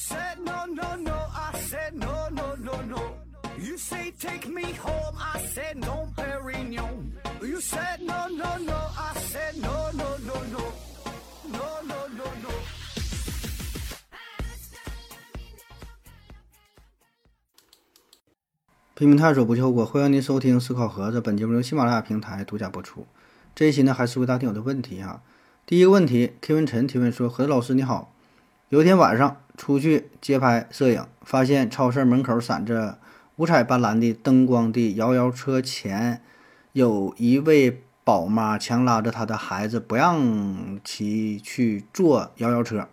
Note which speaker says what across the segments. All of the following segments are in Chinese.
Speaker 1: said no, no, no. I said no, no, no, no. You say take me home. I said no, Perignon. You said no, no, no. I said no, no, no, no. No, no, no, no.
Speaker 2: 拼命探索不求果，欢迎您收听思考盒子。本节目由喜马拉雅平台独家播出。这一期呢，还是回答听友的问题哈。第一个问题，K 文晨提问说：“何老师你好，有一天晚上出去街拍摄影，发现超市门口闪着五彩斑斓的灯光的摇摇车前，有一位宝妈强拉着她的孩子，不让其去坐摇摇车。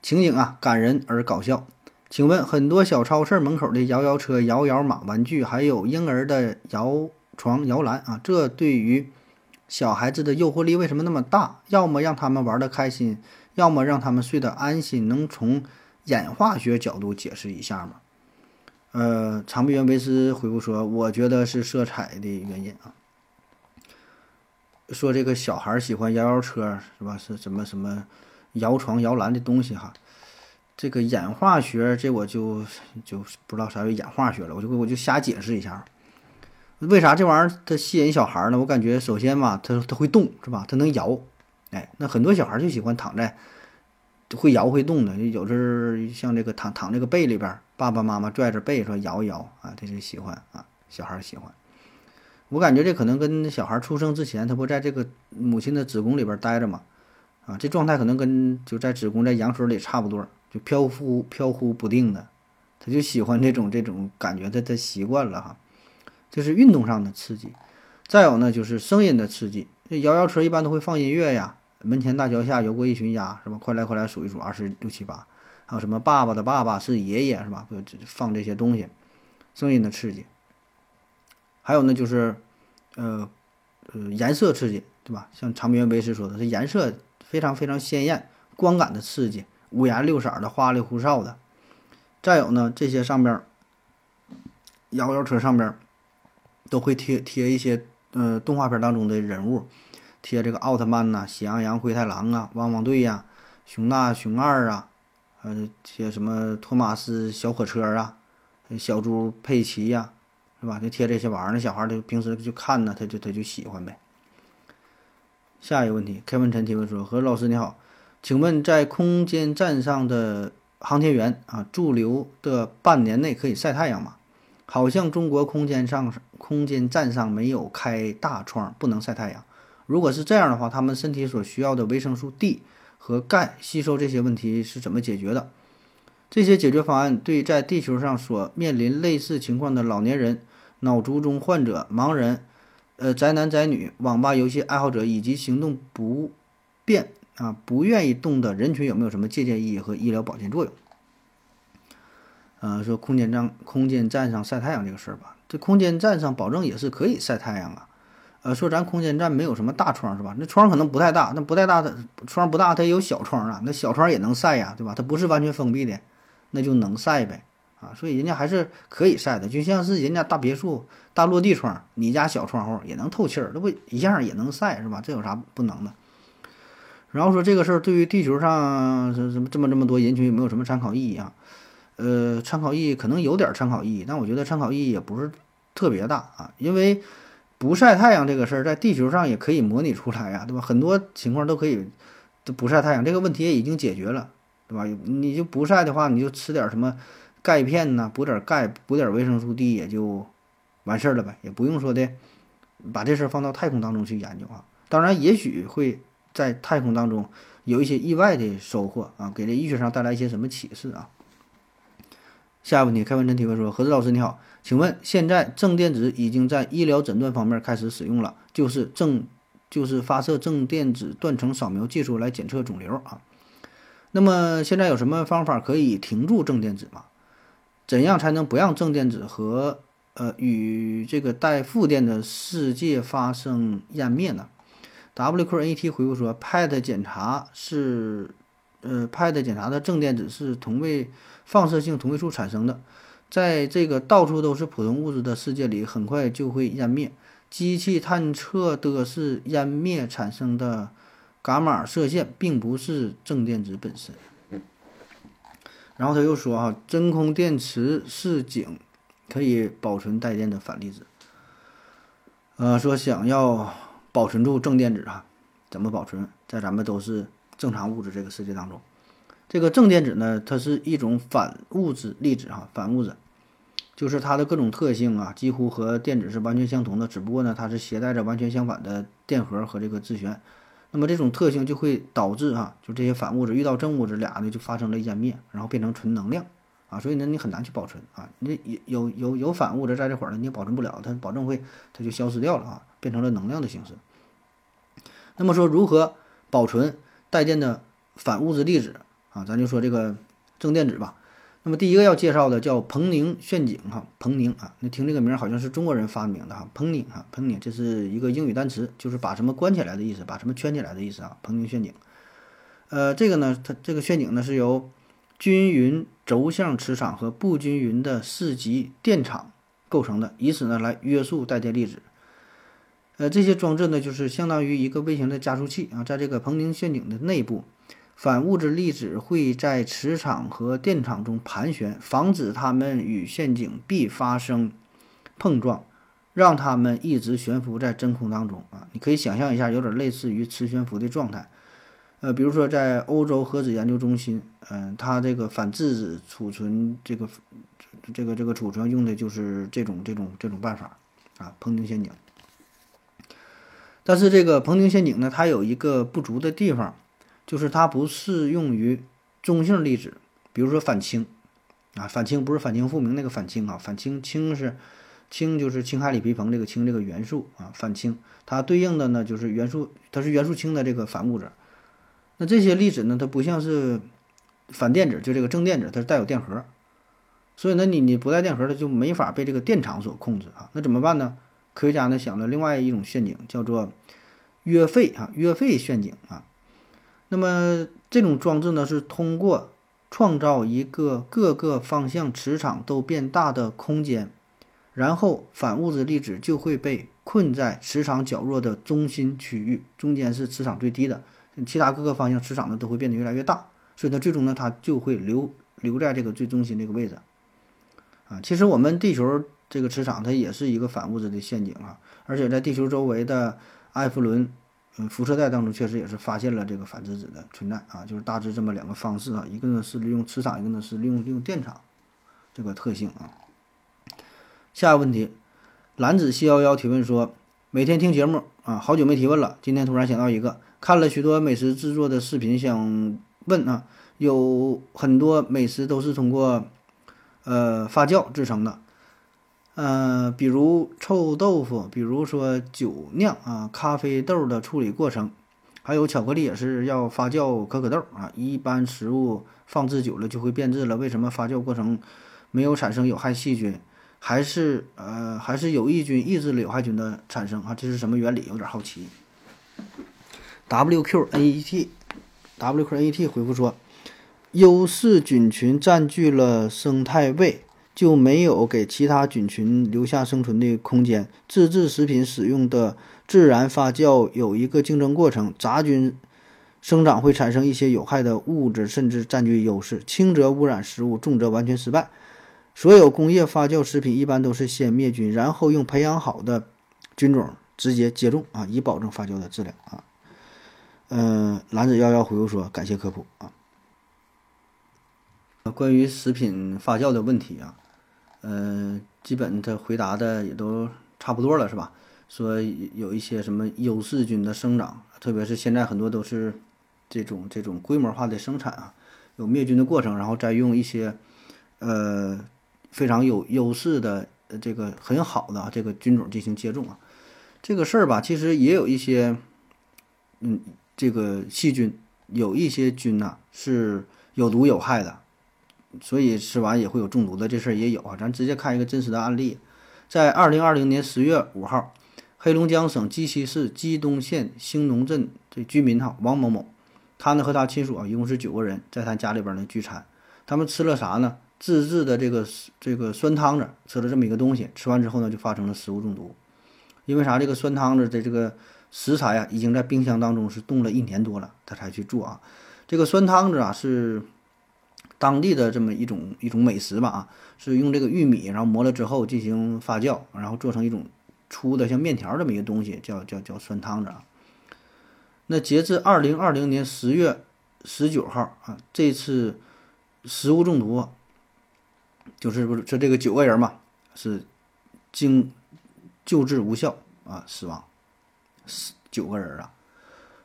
Speaker 2: 情景啊，感人而搞笑。请问，很多小超市门口的摇摇车、摇摇马玩具，还有婴儿的摇床、摇篮啊，这对于小孩子的诱惑力为什么那么大？要么让他们玩得开心，要么让他们睡得安心。能从演化学角度解释一下吗？呃，长臂猿维斯回复说：“我觉得是色彩的原因啊。说这个小孩喜欢摇摇车是吧？是什么什么摇床、摇篮的东西哈？这个演化学，这我就就不知道啥叫演化学了，我就我就瞎解释一下。为啥这玩意儿它吸引小孩呢？我感觉首先吧，它它会动是吧？它能摇，哎，那很多小孩就喜欢躺在会摇会动的，有时候像这个躺躺这个被里边，爸爸妈妈拽着被说摇一摇啊，这是喜欢啊，小孩喜欢。我感觉这可能跟小孩出生之前他不在这个母亲的子宫里边待着嘛，啊，这状态可能跟就在子宫在羊水里差不多，就飘忽飘忽不定的，他就喜欢这种这种感觉，他他习惯了哈。这是运动上的刺激，再有呢就是声音的刺激。这摇摇车一般都会放音乐呀，门前大桥下游过一群鸭，是吧？快来快来数一数，二十六七八，还有什么爸爸的爸爸是爷爷，是吧？放这些东西，声音的刺激。还有呢就是，呃呃颜色刺激，对吧？像长臂猿维斯说的，这颜色非常非常鲜艳，光感的刺激，五颜六色的，花里胡哨的。再有呢，这些上边摇摇车上边都会贴贴一些呃动画片当中的人物，贴这个奥特曼呐、喜羊羊、灰太狼啊、汪汪队呀、熊大、熊二啊，呃贴什么托马斯小火车啊、小猪佩奇呀、是吧？就贴这些玩意儿，那小孩儿他平时就看呢，他就他就喜欢呗。下一个问题，开文陈提问说：何老师你好，请问在空间站上的航天员啊驻留的半年内可以晒太阳吗？好像中国空间上空间站上没有开大窗，不能晒太阳。如果是这样的话，他们身体所需要的维生素 D 和钙吸收这些问题是怎么解决的？这些解决方案对在地球上所面临类似情况的老年人、脑卒中患者、盲人、呃宅男宅女、网吧游戏爱好者以及行动不便啊不愿意动的人群有没有什么借鉴意义和医疗保健作用？呃，说空间站空间站上晒太阳这个事儿吧，这空间站上保证也是可以晒太阳啊。呃，说咱空间站没有什么大窗是吧？那窗可能不太大，那不太大的窗不大，它也有小窗啊，那小窗也能晒呀，对吧？它不是完全封闭的，那就能晒呗。啊，所以人家还是可以晒的，就像是人家大别墅、大落地窗，你家小窗户也能透气儿，那不一样也能晒是吧？这有啥不能的？然后说这个事儿对于地球上什什么这么这么多人群有没有什么参考意义啊？呃，参考意义可能有点参考意义，但我觉得参考意义也不是特别大啊，因为不晒太阳这个事儿在地球上也可以模拟出来呀，对吧？很多情况都可以都不晒太阳，这个问题也已经解决了，对吧？你就不晒的话，你就吃点什么钙片呐，补点钙，补点维生素 D 也就完事儿了呗，也不用说的把这事儿放到太空当中去研究啊。当然，也许会在太空当中有一些意外的收获啊，给这医学上带来一些什么启示啊。下一个问题，开文真提问说：何子老师你好，请问现在正电子已经在医疗诊断方面开始使用了，就是正就是发射正电子断层扫描技术来检测肿瘤啊。那么现在有什么方法可以停住正电子吗？怎样才能不让正电子和呃与这个带负电的世界发生湮灭呢？WQNET 回复说，PET 检查是呃 PET 检查的正电子是同位。放射性同位素产生的，在这个到处都是普通物质的世界里，很快就会湮灭。机器探测的是湮灭产生的伽马射线，并不是正电子本身。然后他又说哈，真空电池是井，可以保存带电的反粒子。呃，说想要保存住正电子啊，怎么保存？在咱们都是正常物质这个世界当中，这个正电子呢，它是一种反物质粒子哈，反物质，就是它的各种特性啊，几乎和电子是完全相同的，只不过呢，它是携带着完全相反的电荷和这个自旋。那么这种特性就会导致哈，就这些反物质遇到正物质，俩呢就发生了湮灭，然后变成纯能量啊，所以呢你很难去保存啊，你有有有反物质在这会儿呢，你也保存不了，它保证会它就消失掉了啊，变成了能量的形式。那么说如何保存带电的反物质粒子啊？咱就说这个正电子吧。那么第一个要介绍的叫彭宁陷阱哈，彭宁啊，那听这个名好像是中国人发明的哈，彭宁哈，彭宁这是一个英语单词，就是把什么关起来的意思，把什么圈起来的意思啊，彭宁陷阱。呃，这个呢，它这个陷阱呢是由均匀轴向磁场和不均匀的四极电场构成的，以此呢来约束带电粒子。呃，这些装置呢就是相当于一个微型的加速器啊，在这个彭宁陷阱的内部。反物质粒子会在磁场和电场中盘旋，防止它们与陷阱壁发生碰撞，让它们一直悬浮在真空当中啊！你可以想象一下，有点类似于磁悬浮的状态。呃，比如说在欧洲核子研究中心，嗯，它这个反质子储存这个这个这个储存用的就是这种这种这种办法啊，彭宁陷阱。但是这个彭宁陷阱呢，它有一个不足的地方。就是它不适用于中性粒子，比如说反氢，啊，反氢不是反清复明那个反氢啊，反氢氢是氢就是氢氦锂铍硼这个氢这个元素啊，反氢它对应的呢就是元素，它是元素氢的这个反物质。那这些粒子呢，它不像是反电子，就这个正电子，它是带有电荷，所以呢，你你不带电荷，它就没法被这个电场所控制啊。那怎么办呢？科学家呢想了另外一种陷阱，叫做约费啊，约费陷阱啊。那么这种装置呢，是通过创造一个各个方向磁场都变大的空间，然后反物质粒子就会被困在磁场较弱的中心区域，中间是磁场最低的，其他各个方向磁场呢都会变得越来越大，所以呢，最终呢，它就会留留在这个最中心这个位置。啊，其实我们地球这个磁场它也是一个反物质的陷阱啊，而且在地球周围的埃弗伦。嗯，辐射带当中确实也是发现了这个反质子的存在啊，就是大致这么两个方式啊，一个呢是利用磁场，一个呢是利用利用电场这个特性啊。下一个问题，蓝子七幺幺提问说，每天听节目啊，好久没提问了，今天突然想到一个，看了许多美食制作的视频，想问啊，有很多美食都是通过呃发酵制成的。呃，比如臭豆腐，比如说酒酿啊，咖啡豆的处理过程，还有巧克力也是要发酵可可豆啊。一般食物放置久了就会变质了，为什么发酵过程没有产生有害细菌，还是呃还是有益菌抑制了有害菌的产生啊？这是什么原理？有点好奇。WQNET，WQNET 回复说，优势菌群占据了生态位。就没有给其他菌群留下生存的空间。自制食品使用的自然发酵有一个竞争过程，杂菌生长会产生一些有害的物质，甚至占据优势。轻则污染食物，重则完全失败。所有工业发酵食品一般都是先灭菌，然后用培养好的菌种直接接种啊，以保证发酵的质量啊。嗯，蓝子幺幺回复说：“感谢科普啊。”关于食品发酵的问题啊。嗯，基本他回答的也都差不多了，是吧？说有一些什么优势菌的生长，特别是现在很多都是这种这种规模化的生产啊，有灭菌的过程，然后再用一些呃非常有优势的这个很好的这个菌种进行接种啊。这个事儿吧，其实也有一些嗯，这个细菌有一些菌呐是有毒有害的。所以吃完也会有中毒的这事儿也有啊，咱直接看一个真实的案例，在二零二零年十月五号，黑龙江省鸡西市鸡东县兴农镇这居民哈王某某，他呢和他亲属啊一共是九个人，在他家里边呢聚餐，他们吃了啥呢？自制的这个这个酸汤子，吃了这么一个东西，吃完之后呢就发生了食物中毒，因为啥？这个酸汤子的这个食材啊已经在冰箱当中是冻了一年多了，他才去做啊，这个酸汤子啊是。当地的这么一种一种美食吧啊，是用这个玉米，然后磨了之后进行发酵，然后做成一种粗的像面条这么一个东西，叫叫叫酸汤子啊。那截至二零二零年十月十九号啊，这次食物中毒，就是不是这这个九个人嘛，是经救治无效啊死亡，十九个人啊。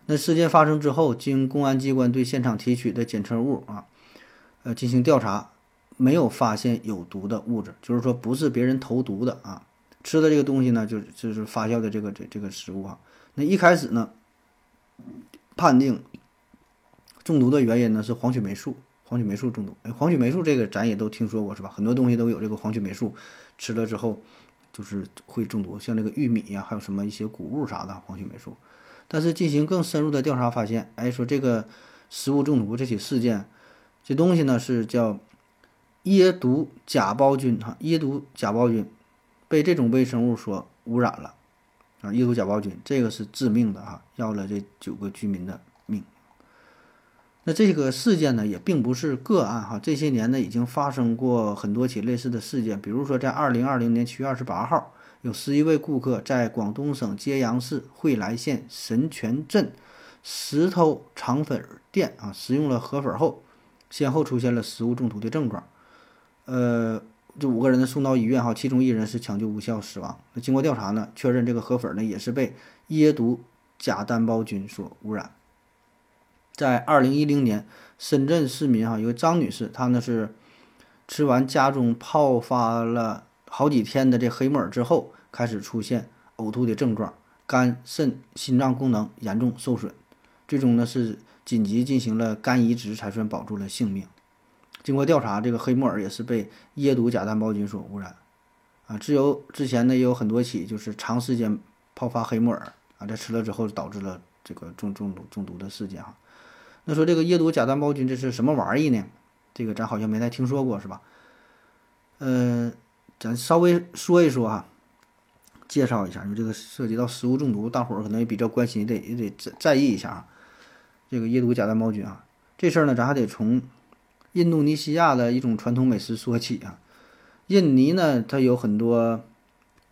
Speaker 2: 那事件发生之后，经公安机关对现场提取的检测物啊，呃进行调查，没有发现有毒的物质，就是说不是别人投毒的啊。吃的这个东西呢，就就是发酵的这个这这个食物啊。那一开始呢，判定中毒的原因呢是黄曲霉素，黄曲霉素中毒。哎，黄曲霉素这个咱也都听说过是吧？很多东西都有这个黄曲霉素，吃了之后就是会中毒，像这个玉米呀，还有什么一些谷物啥的黄曲霉素。但是进行更深入的调查发现，哎，说这个食物中毒这起事件，这东西呢是叫椰毒假孢菌哈，椰毒假孢菌被这种微生物所污染了啊，椰毒假孢菌这个是致命的哈，要了这九个居民的命。那这个事件呢也并不是个案哈，这些年呢已经发生过很多起类似的事件，比如说在二零二零年七月二十八号。有十一位顾客在广东省揭阳市惠来县神泉镇石头肠粉店啊食用了河粉后，先后出现了食物中毒的症状。呃，这五个人呢送到医院哈，其中一人是抢救无效死亡。那经过调查呢，确认这个河粉呢也是被椰毒假单胞菌所污染。在二零一零年，深圳市民哈，一个张女士，她呢是吃完家中泡发了。好几天的这黑木耳之后，开始出现呕吐的症状，肝、肾、心脏功能严重受损，最终呢是紧急进行了肝移植才算保住了性命。经过调查，这个黑木耳也是被椰毒假单胞菌所污染。啊，只有之前呢也有很多起就是长时间泡发黑木耳啊，在吃了之后导致了这个中中毒中毒的事件哈。那说这个椰毒假单胞菌这是什么玩意呢？这个咱好像没太听说过是吧？嗯。咱稍微说一说哈，介绍一下，因为这个涉及到食物中毒，大伙儿可能也比较关心，得也得在在意一下啊。这个椰毒假单胞菌啊，这事儿呢，咱还得从印度尼西亚的一种传统美食说起啊。印尼呢，它有很多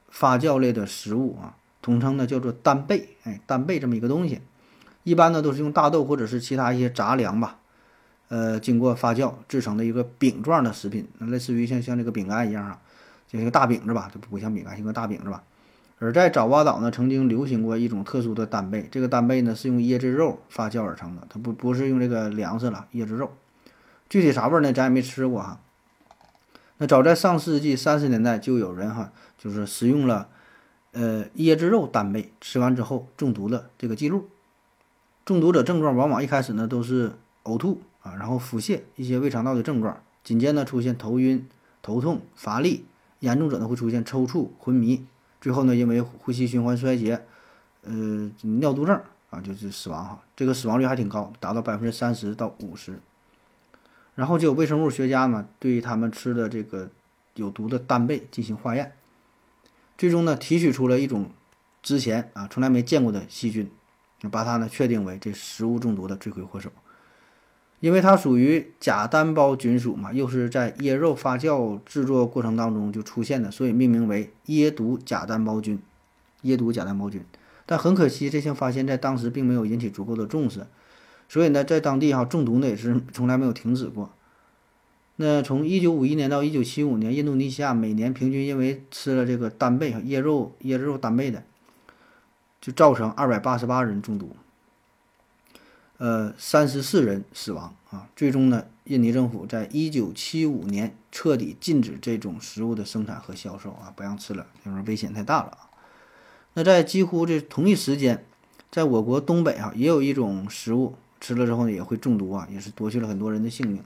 Speaker 2: 发酵类的食物啊，统称呢叫做单贝，哎，单贝这么一个东西，一般呢都是用大豆或者是其他一些杂粮吧，呃，经过发酵制成的一个饼状的食品，类似于像像这个饼干一样啊。就一个大饼子吧，它不像饼干，像个大饼子吧。而在爪哇岛呢，曾经流行过一种特殊的单贝，这个单贝呢是用椰子肉发酵而成的，它不不是用这个粮食了，椰子肉。具体啥味儿呢？咱也没吃过哈。那早在上世纪三十年代，就有人哈，就是食用了呃椰子肉单贝，吃完之后中毒的这个记录。中毒者症状往往一开始呢都是呕吐啊，然后腹泻，一些胃肠道的症状，紧接着出现头晕、头痛、乏力。严重者呢会出现抽搐、昏迷，最后呢因为呼吸循环衰竭，呃尿毒症啊就是死亡哈，这个死亡率还挺高，达到百分之三十到五十。然后就有微生物学家呢对他们吃的这个有毒的单贝进行化验，最终呢提取出了一种之前啊从来没见过的细菌，把它呢确定为这食物中毒的罪魁祸首。因为它属于假单胞菌属嘛，又是在椰肉发酵制作过程当中就出现的，所以命名为椰毒假单胞菌。椰毒假单胞菌，但很可惜，这项发现在当时并没有引起足够的重视，所以呢，在当地哈中毒呢也是从来没有停止过。那从一九五一年到一九七五年，印度尼西亚每年平均因为吃了这个单贝椰肉椰肉单贝的，就造成二百八十八人中毒。呃，三十四人死亡啊！最终呢，印尼政府在一九七五年彻底禁止这种食物的生产和销售啊，不让吃了，因为危险太大了啊。那在几乎这同一时间，在我国东北啊，也有一种食物吃了之后呢，也会中毒啊，也是夺去了很多人的性命。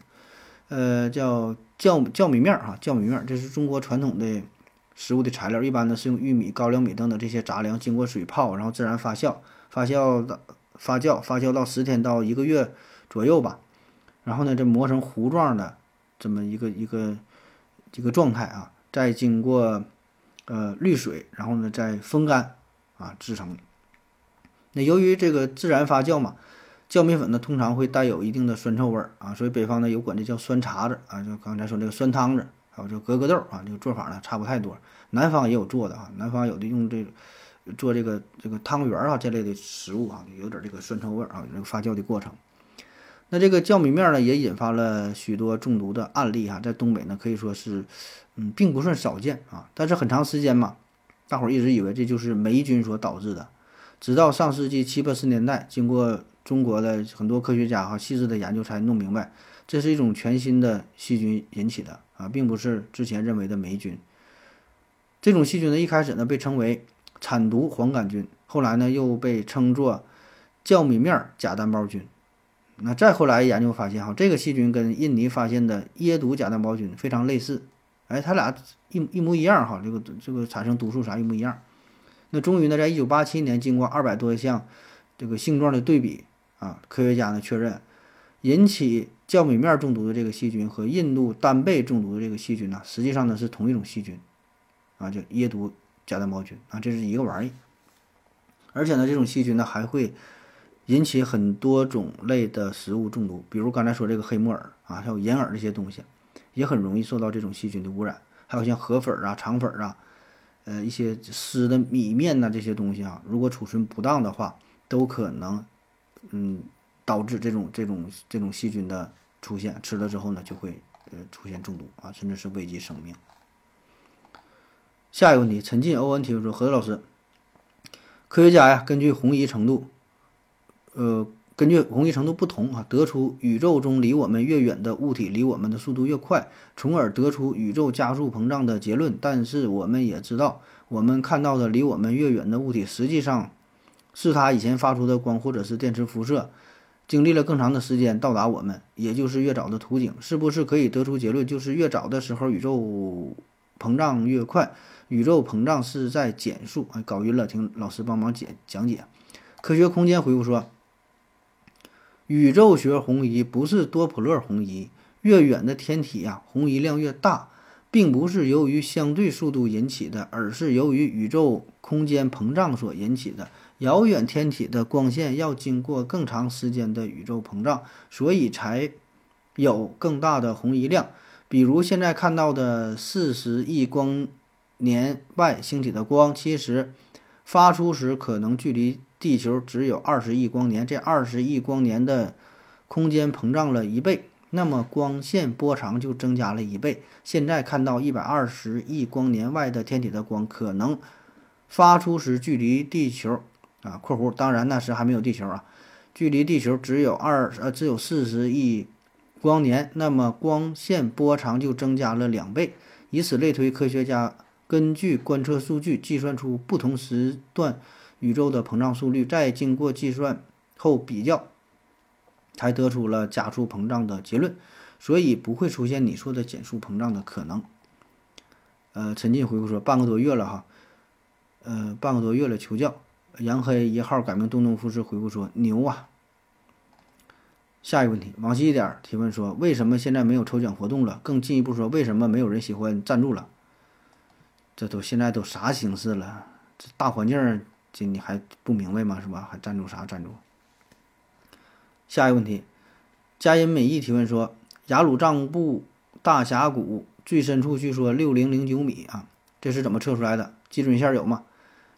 Speaker 2: 呃，叫酵酵米面儿哈，酵米面儿，这是中国传统的食物的材料，一般呢是用玉米、高粱米等等这些杂粮，经过水泡，然后自然发酵，发酵的。发酵发酵到十天到一个月左右吧，然后呢，这磨成糊状的这么一个一个一个状态啊，再经过呃滤水，然后呢再风干啊制成。那由于这个自然发酵嘛，酵米粉呢通常会带有一定的酸臭味儿啊，所以北方呢有管这叫酸碴子啊，就刚才说这个酸汤子，还有这格格豆啊，这个做法呢差不太多。南方也有做的啊，南方有的用这做这个这个汤圆儿啊这类的食物啊，有点这个酸臭味儿啊，有这个发酵的过程。那这个酵米面呢，也引发了许多中毒的案例哈，在东北呢可以说是，嗯，并不算少见啊。但是很长时间嘛，大伙儿一直以为这就是霉菌所导致的，直到上世纪七八十年代，经过中国的很多科学家哈细致的研究，才弄明白这是一种全新的细菌引起的啊，并不是之前认为的霉菌。这种细菌呢，一开始呢被称为产毒黄杆菌，后来呢又被称作酵米面假单胞菌。那再后来研究发现，哈，这个细菌跟印尼发现的椰毒假单胞菌非常类似，哎，它俩一一模一样，哈，这个这个产生毒素啥一模一样。那终于呢，在一九八七年，经过二百多项这个性状的对比啊，科学家呢确认，引起酵米面中毒的这个细菌和印度单倍中毒的这个细菌呢，实际上呢是同一种细菌，啊，叫椰毒假单胞菌啊，这是一个玩意。而且呢，这种细菌呢还会。引起很多种类的食物中毒，比如刚才说这个黑木耳啊，还有银耳这些东西，也很容易受到这种细菌的污染。还有像河粉啊、肠粉啊，呃，一些湿的米面呐这些东西啊，如果储存不当的话，都可能嗯导致这种这种这种细菌的出现。吃了之后呢，就会呃出现中毒啊，甚至是危及生命。下一个问题，陈进 O N 提出说：何老师，科学家呀，根据红移程度。呃，根据红移程度不同啊，得出宇宙中离我们越远的物体离我们的速度越快，从而得出宇宙加速膨胀的结论。但是我们也知道，我们看到的离我们越远的物体，实际上是它以前发出的光或者是电磁辐射，经历了更长的时间到达我们，也就是越早的图景。是不是可以得出结论，就是越早的时候宇宙膨胀越快？宇宙膨胀是在减速？哎，搞晕了，请老师帮忙解讲解。科学空间回复说。宇宙学红移不是多普勒红移，越远的天体呀，红移量越大，并不是由于相对速度引起的，而是由于宇宙空间膨胀所引起的。遥远天体的光线要经过更长时间的宇宙膨胀，所以才有更大的红移量。比如现在看到的四十亿光年外星体的光，其实发出时可能距离。地球只有二十亿光年，这二十亿光年的空间膨胀了一倍，那么光线波长就增加了一倍。现在看到一百二十亿光年外的天体的光，可能发出时距离地球啊（括弧当然那时还没有地球啊），距离地球只有二呃只有四十亿光年，那么光线波长就增加了两倍。以此类推，科学家根据观测数据计算出不同时段。宇宙的膨胀速率，再经过计算后比较，才得出了加速膨胀的结论，所以不会出现你说的减速膨胀的可能。呃，陈进回复说，半个多月了哈，呃，半个多月了求教。杨黑一号改名东东富士回复说牛啊。下一个问题，往西一点提问说，为什么现在没有抽奖活动了？更进一步说，为什么没有人喜欢赞助了？这都现在都啥形势了？这大环境。这你还不明白吗？是吧？还赞助啥赞助？下一个问题，佳音美意提问说：雅鲁藏布大峡谷最深处据说六零零九米啊，这是怎么测出来的？基准线有吗？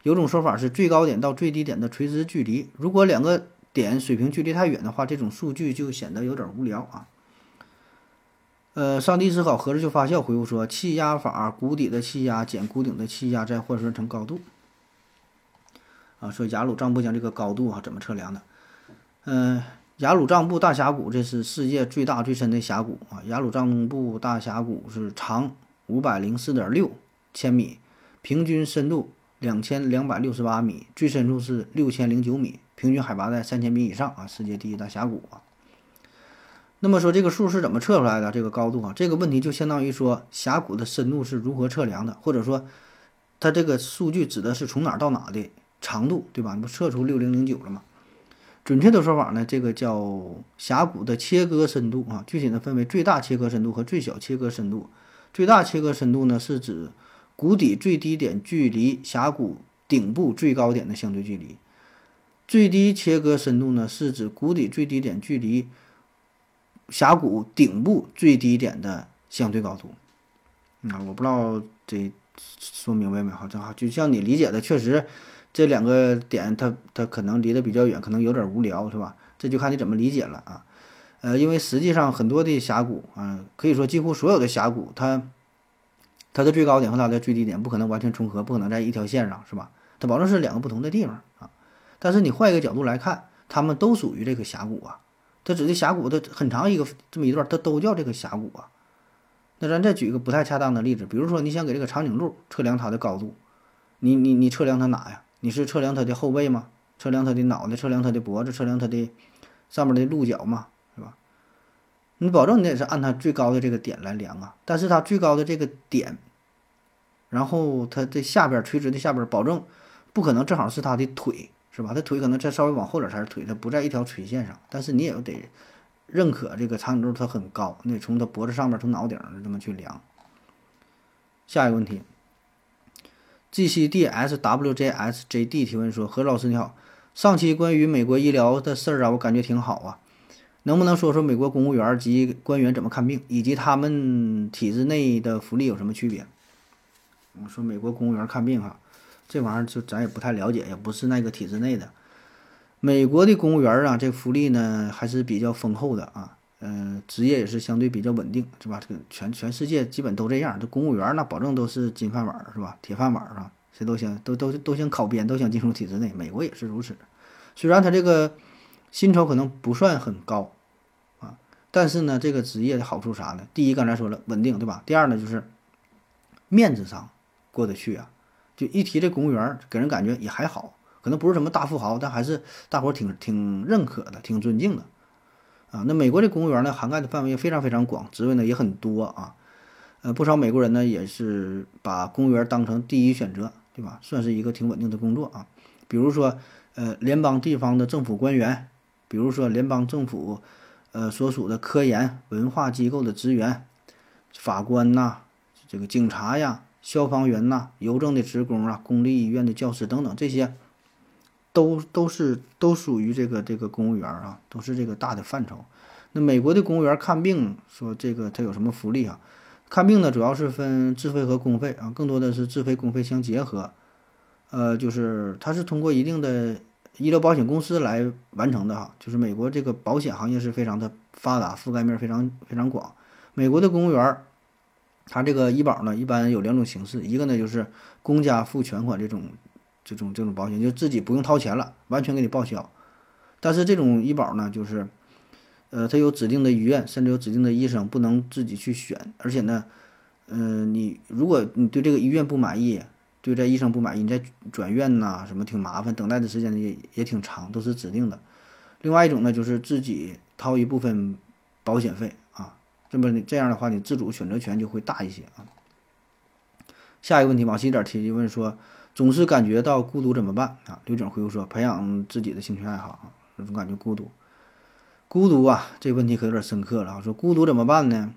Speaker 2: 有种说法是最高点到最低点的垂直距离，如果两个点水平距离太远的话，这种数据就显得有点无聊啊。呃，上帝思考合着就发酵回复说：气压法，谷底的气压减谷顶的气压，再换算成高度。啊，说雅鲁藏布江这个高度啊，怎么测量的？嗯，雅鲁藏布大峡谷这是世界最大最深的峡谷啊。雅鲁藏布大峡谷是长五百零四点六千米，平均深度两千两百六十八米，最深处是六千零九米，平均海拔在三千米以上啊，世界第一大峡谷啊。那么说这个数是怎么测出来的？这个高度啊，这个问题就相当于说峡谷的深度是如何测量的，或者说它这个数据指的是从哪到哪的？长度对吧？你不测出六零零九了吗？准确的说法呢，这个叫峡谷的切割深度啊。具体的分为最大切割深度和最小切割深度。最大切割深度呢，是指谷底最低点距离峡谷顶部最高点的相对距离。最低切割深度呢，是指谷底最低点距离峡谷顶部最低点的相对高度。啊，我不知道这说明白没？好，正好就像你理解的，确实这两个点它它可能离得比较远，可能有点无聊，是吧？这就看你怎么理解了啊。呃，因为实际上很多的峡谷啊，可以说几乎所有的峡谷，它它的最高点和它的最低点不可能完全重合，不可能在一条线上，是吧？它保证是两个不同的地方。但是你换一个角度来看，它们都属于这个峡谷啊。它指的峡谷，它很长一个这么一段，它都叫这个峡谷啊。那咱再举一个不太恰当的例子，比如说你想给这个长颈鹿测量它的高度，你你你测量它哪呀？你是测量它的后背吗？测量它的脑袋？测量它的脖子？测量它的上面的鹿角吗？是吧？你保证你得是按它最高的这个点来量啊。但是它最高的这个点，然后它的下边垂直的下边，保证不可能正好是它的腿，是吧？它腿可能再稍微往后点才是腿，它不在一条垂线上。但是你也得。认可这个长颈鹿它很高，你得从它脖子上面，从脑顶这么去量。下一个问题，G C D S W J S J D 提问说：何老师你好，上期关于美国医疗的事儿啊，我感觉挺好啊，能不能说说美国公务员及官员怎么看病，以及他们体制内的福利有什么区别？我说美国公务员看病哈，这玩意儿就咱也不太了解，也不是那个体制内的。美国的公务员啊，这福利呢还是比较丰厚的啊，嗯，职业也是相对比较稳定，是吧？这个全全世界基本都这样，这公务员那保证都是金饭碗，是吧？铁饭碗啊，谁都想都都都想考编，都想进入体制内。美国也是如此，虽然他这个薪酬可能不算很高啊，但是呢，这个职业的好处啥呢？第一，刚才说了稳定，对吧？第二呢，就是面子上过得去啊，就一提这公务员，给人感觉也还好。可能不是什么大富豪，但还是大伙儿挺挺认可的，挺尊敬的，啊，那美国的公务员呢，涵盖的范围非常非常广，职位呢也很多啊，呃，不少美国人呢也是把公务员当成第一选择，对吧？算是一个挺稳定的工作啊。比如说，呃，联邦地方的政府官员，比如说联邦政府，呃，所属的科研文化机构的职员，法官呐，这个警察呀，消防员呐，邮政的职工啊，公立医院的教师等等这些。都都是都属于这个这个公务员啊，都是这个大的范畴。那美国的公务员看病，说这个他有什么福利啊？看病呢，主要是分自费和公费啊，更多的是自费公费相结合。呃，就是他是通过一定的医疗保险公司来完成的哈。就是美国这个保险行业是非常的发达，覆盖面非常非常广。美国的公务员，他这个医保呢，一般有两种形式，一个呢就是公家付全款这种。这种这种保险就自己不用掏钱了，完全给你报销。但是这种医保呢，就是，呃，它有指定的医院，甚至有指定的医生，不能自己去选。而且呢，嗯，你如果你对这个医院不满意，对这医生不满意，你再转院呐，什么挺麻烦，等待的时间也也挺长，都是指定的。另外一种呢，就是自己掏一部分保险费，这么这样的话，你自主选择权就会大一些啊。下一个问题，往西点提问说。总是感觉到孤独怎么办啊？刘景回复说：“培养自己的兴趣爱好啊，总感觉孤独。孤独啊，这个问题可有点深刻了啊。说孤独怎么办呢？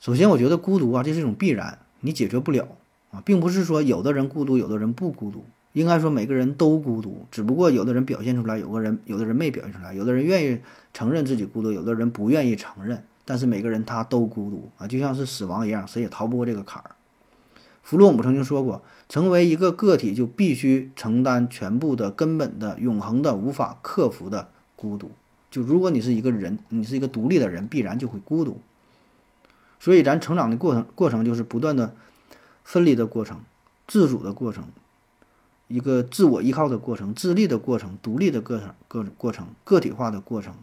Speaker 2: 首先，我觉得孤独啊，这是一种必然，你解决不了啊，并不是说有的人孤独，有的人不孤独。应该说每个人都孤独，只不过有的人表现出来，有个人有的人没表现出来，有的人愿意承认自己孤独，有的人不愿意承认。但是每个人他都孤独啊，就像是死亡一样，谁也逃不过这个坎儿。”弗洛姆曾经说过：“成为一个个体，就必须承担全部的、根本的、永恒的、无法克服的孤独。就如果你是一个人，你是一个独立的人，必然就会孤独。所以，咱成长的过程过程就是不断的分离的过程、自主的过程、一个自我依靠的过程、自立的过程、独立的过程、个过程、个体化的过程，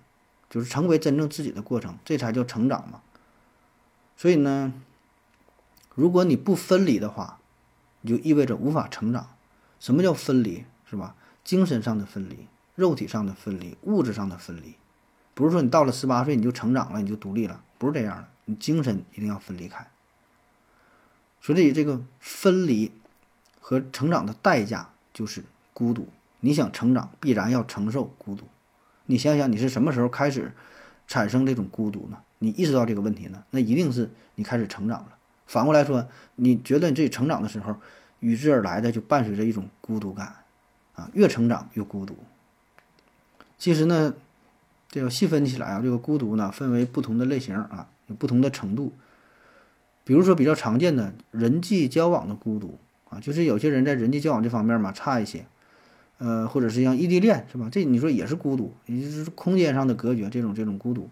Speaker 2: 就是成为真正自己的过程，这才叫成长嘛。所以呢。”如果你不分离的话，你就意味着无法成长。什么叫分离？是吧？精神上的分离，肉体上的分离，物质上的分离，不是说你到了十八岁你就成长了，你就独立了，不是这样的。你精神一定要分离开。所以这个分离和成长的代价就是孤独。你想成长，必然要承受孤独。你想想，你是什么时候开始产生这种孤独呢？你意识到这个问题呢？那一定是你开始成长了。反过来说，你觉得你自己成长的时候，与之而来的就伴随着一种孤独感，啊，越成长越孤独。其实呢，这个细分起来啊，这个孤独呢，分为不同的类型啊，有不同的程度。比如说比较常见的人际交往的孤独啊，就是有些人在人际交往这方面嘛差一些，呃，或者是像异地恋是吧？这你说也是孤独，也就是空间上的隔绝，这种这种孤独。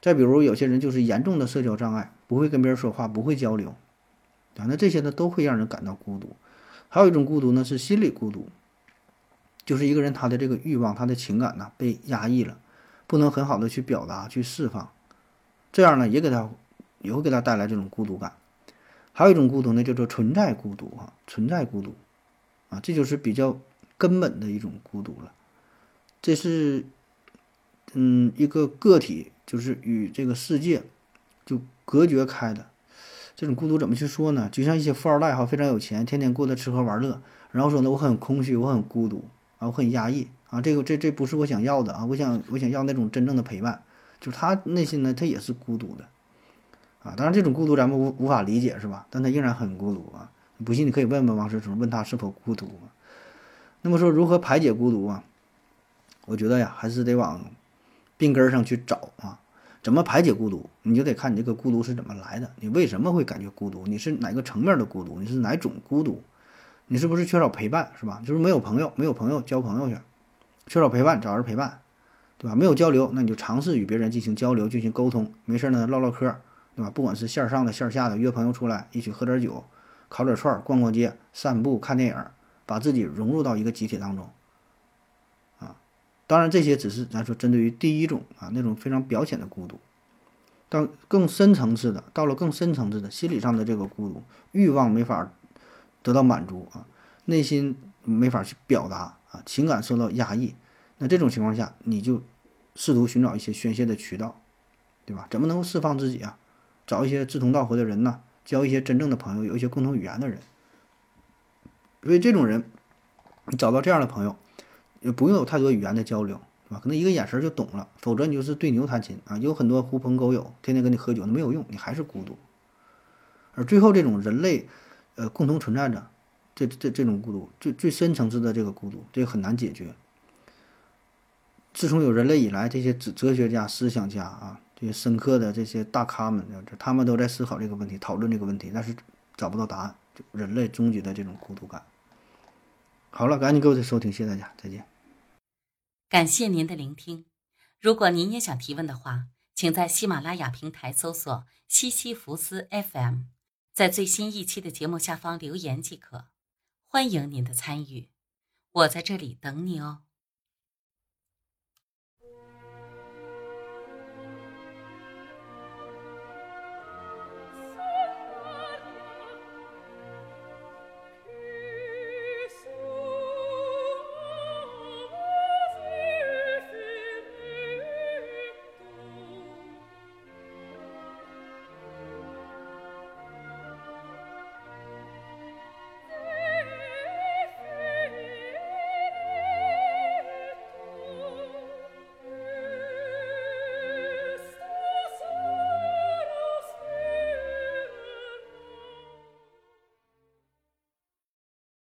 Speaker 2: 再比如有些人就是严重的社交障碍，不会跟别人说话，不会交流，啊，那这些呢都会让人感到孤独。还有一种孤独呢是心理孤独。就是一个人他的这个欲望，他的情感呢被压抑了，不能很好的去表达、去释放，这样呢也给他也会给他带来这种孤独感。还有一种孤独呢叫做存在孤独啊，存在孤独啊，这就是比较根本的一种孤独了。这是嗯一个个体就是与这个世界就隔绝开的这种孤独，怎么去说呢？就像一些富二代哈，非常有钱，天天过得吃喝玩乐，然后说呢我很空虚，我很孤独。啊，我很压抑啊，这个这这不是我想要的啊，我想我想要那种真正的陪伴，就是他内心呢，他也是孤独的，啊，当然这种孤独咱们无无法理解是吧？但他仍然很孤独啊，不信你可以问问王思聪，问他是否孤独啊？那么说如何排解孤独啊？我觉得呀，还是得往病根上去找啊，怎么排解孤独？你就得看你这个孤独是怎么来的，你为什么会感觉孤独？你是哪个层面的孤独？你是哪种孤独？你是不是缺少陪伴，是吧？就是没有朋友，没有朋友交朋友去，缺少陪伴，找人陪伴，对吧？没有交流，那你就尝试与别人进行交流，进行沟通。没事呢，唠唠嗑，对吧？不管是线上的、线下的，约朋友出来一起喝点酒，烤点串，逛逛街，散步，看电影，把自己融入到一个集体当中。啊，当然这些只是咱说针对于第一种啊那种非常表浅的孤独，到更深层次的，到了更深层次的心理上的这个孤独，欲望没法。得到满足啊，内心没法去表达啊，情感受到压抑，那这种情况下，你就试图寻找一些宣泄的渠道，对吧？怎么能够释放自己啊？找一些志同道合的人呢，交一些真正的朋友，有一些共同语言的人。所以这种人，你找到这样的朋友，也不用有太多语言的交流，啊？可能一个眼神就懂了，否则你就是对牛弹琴啊。有很多狐朋狗友，天天跟你喝酒，那没有用，你还是孤独。而最后这种人类。呃，共同存在着，这这这种孤独，最最深层次的这个孤独，这个很难解决。自从有人类以来，这些哲哲学家、思想家啊，这些深刻的这些大咖们，他们都在思考这个问题，讨论这个问题，但是找不到答案。人类终极的这种孤独感。好了，赶紧给我的收听，谢谢大家，再见。
Speaker 3: 感谢您的聆听。如果您也想提问的话，请在喜马拉雅平台搜索“西西弗斯 FM”。在最新一期的节目下方留言即可，欢迎您的参与，我在这里等你哦。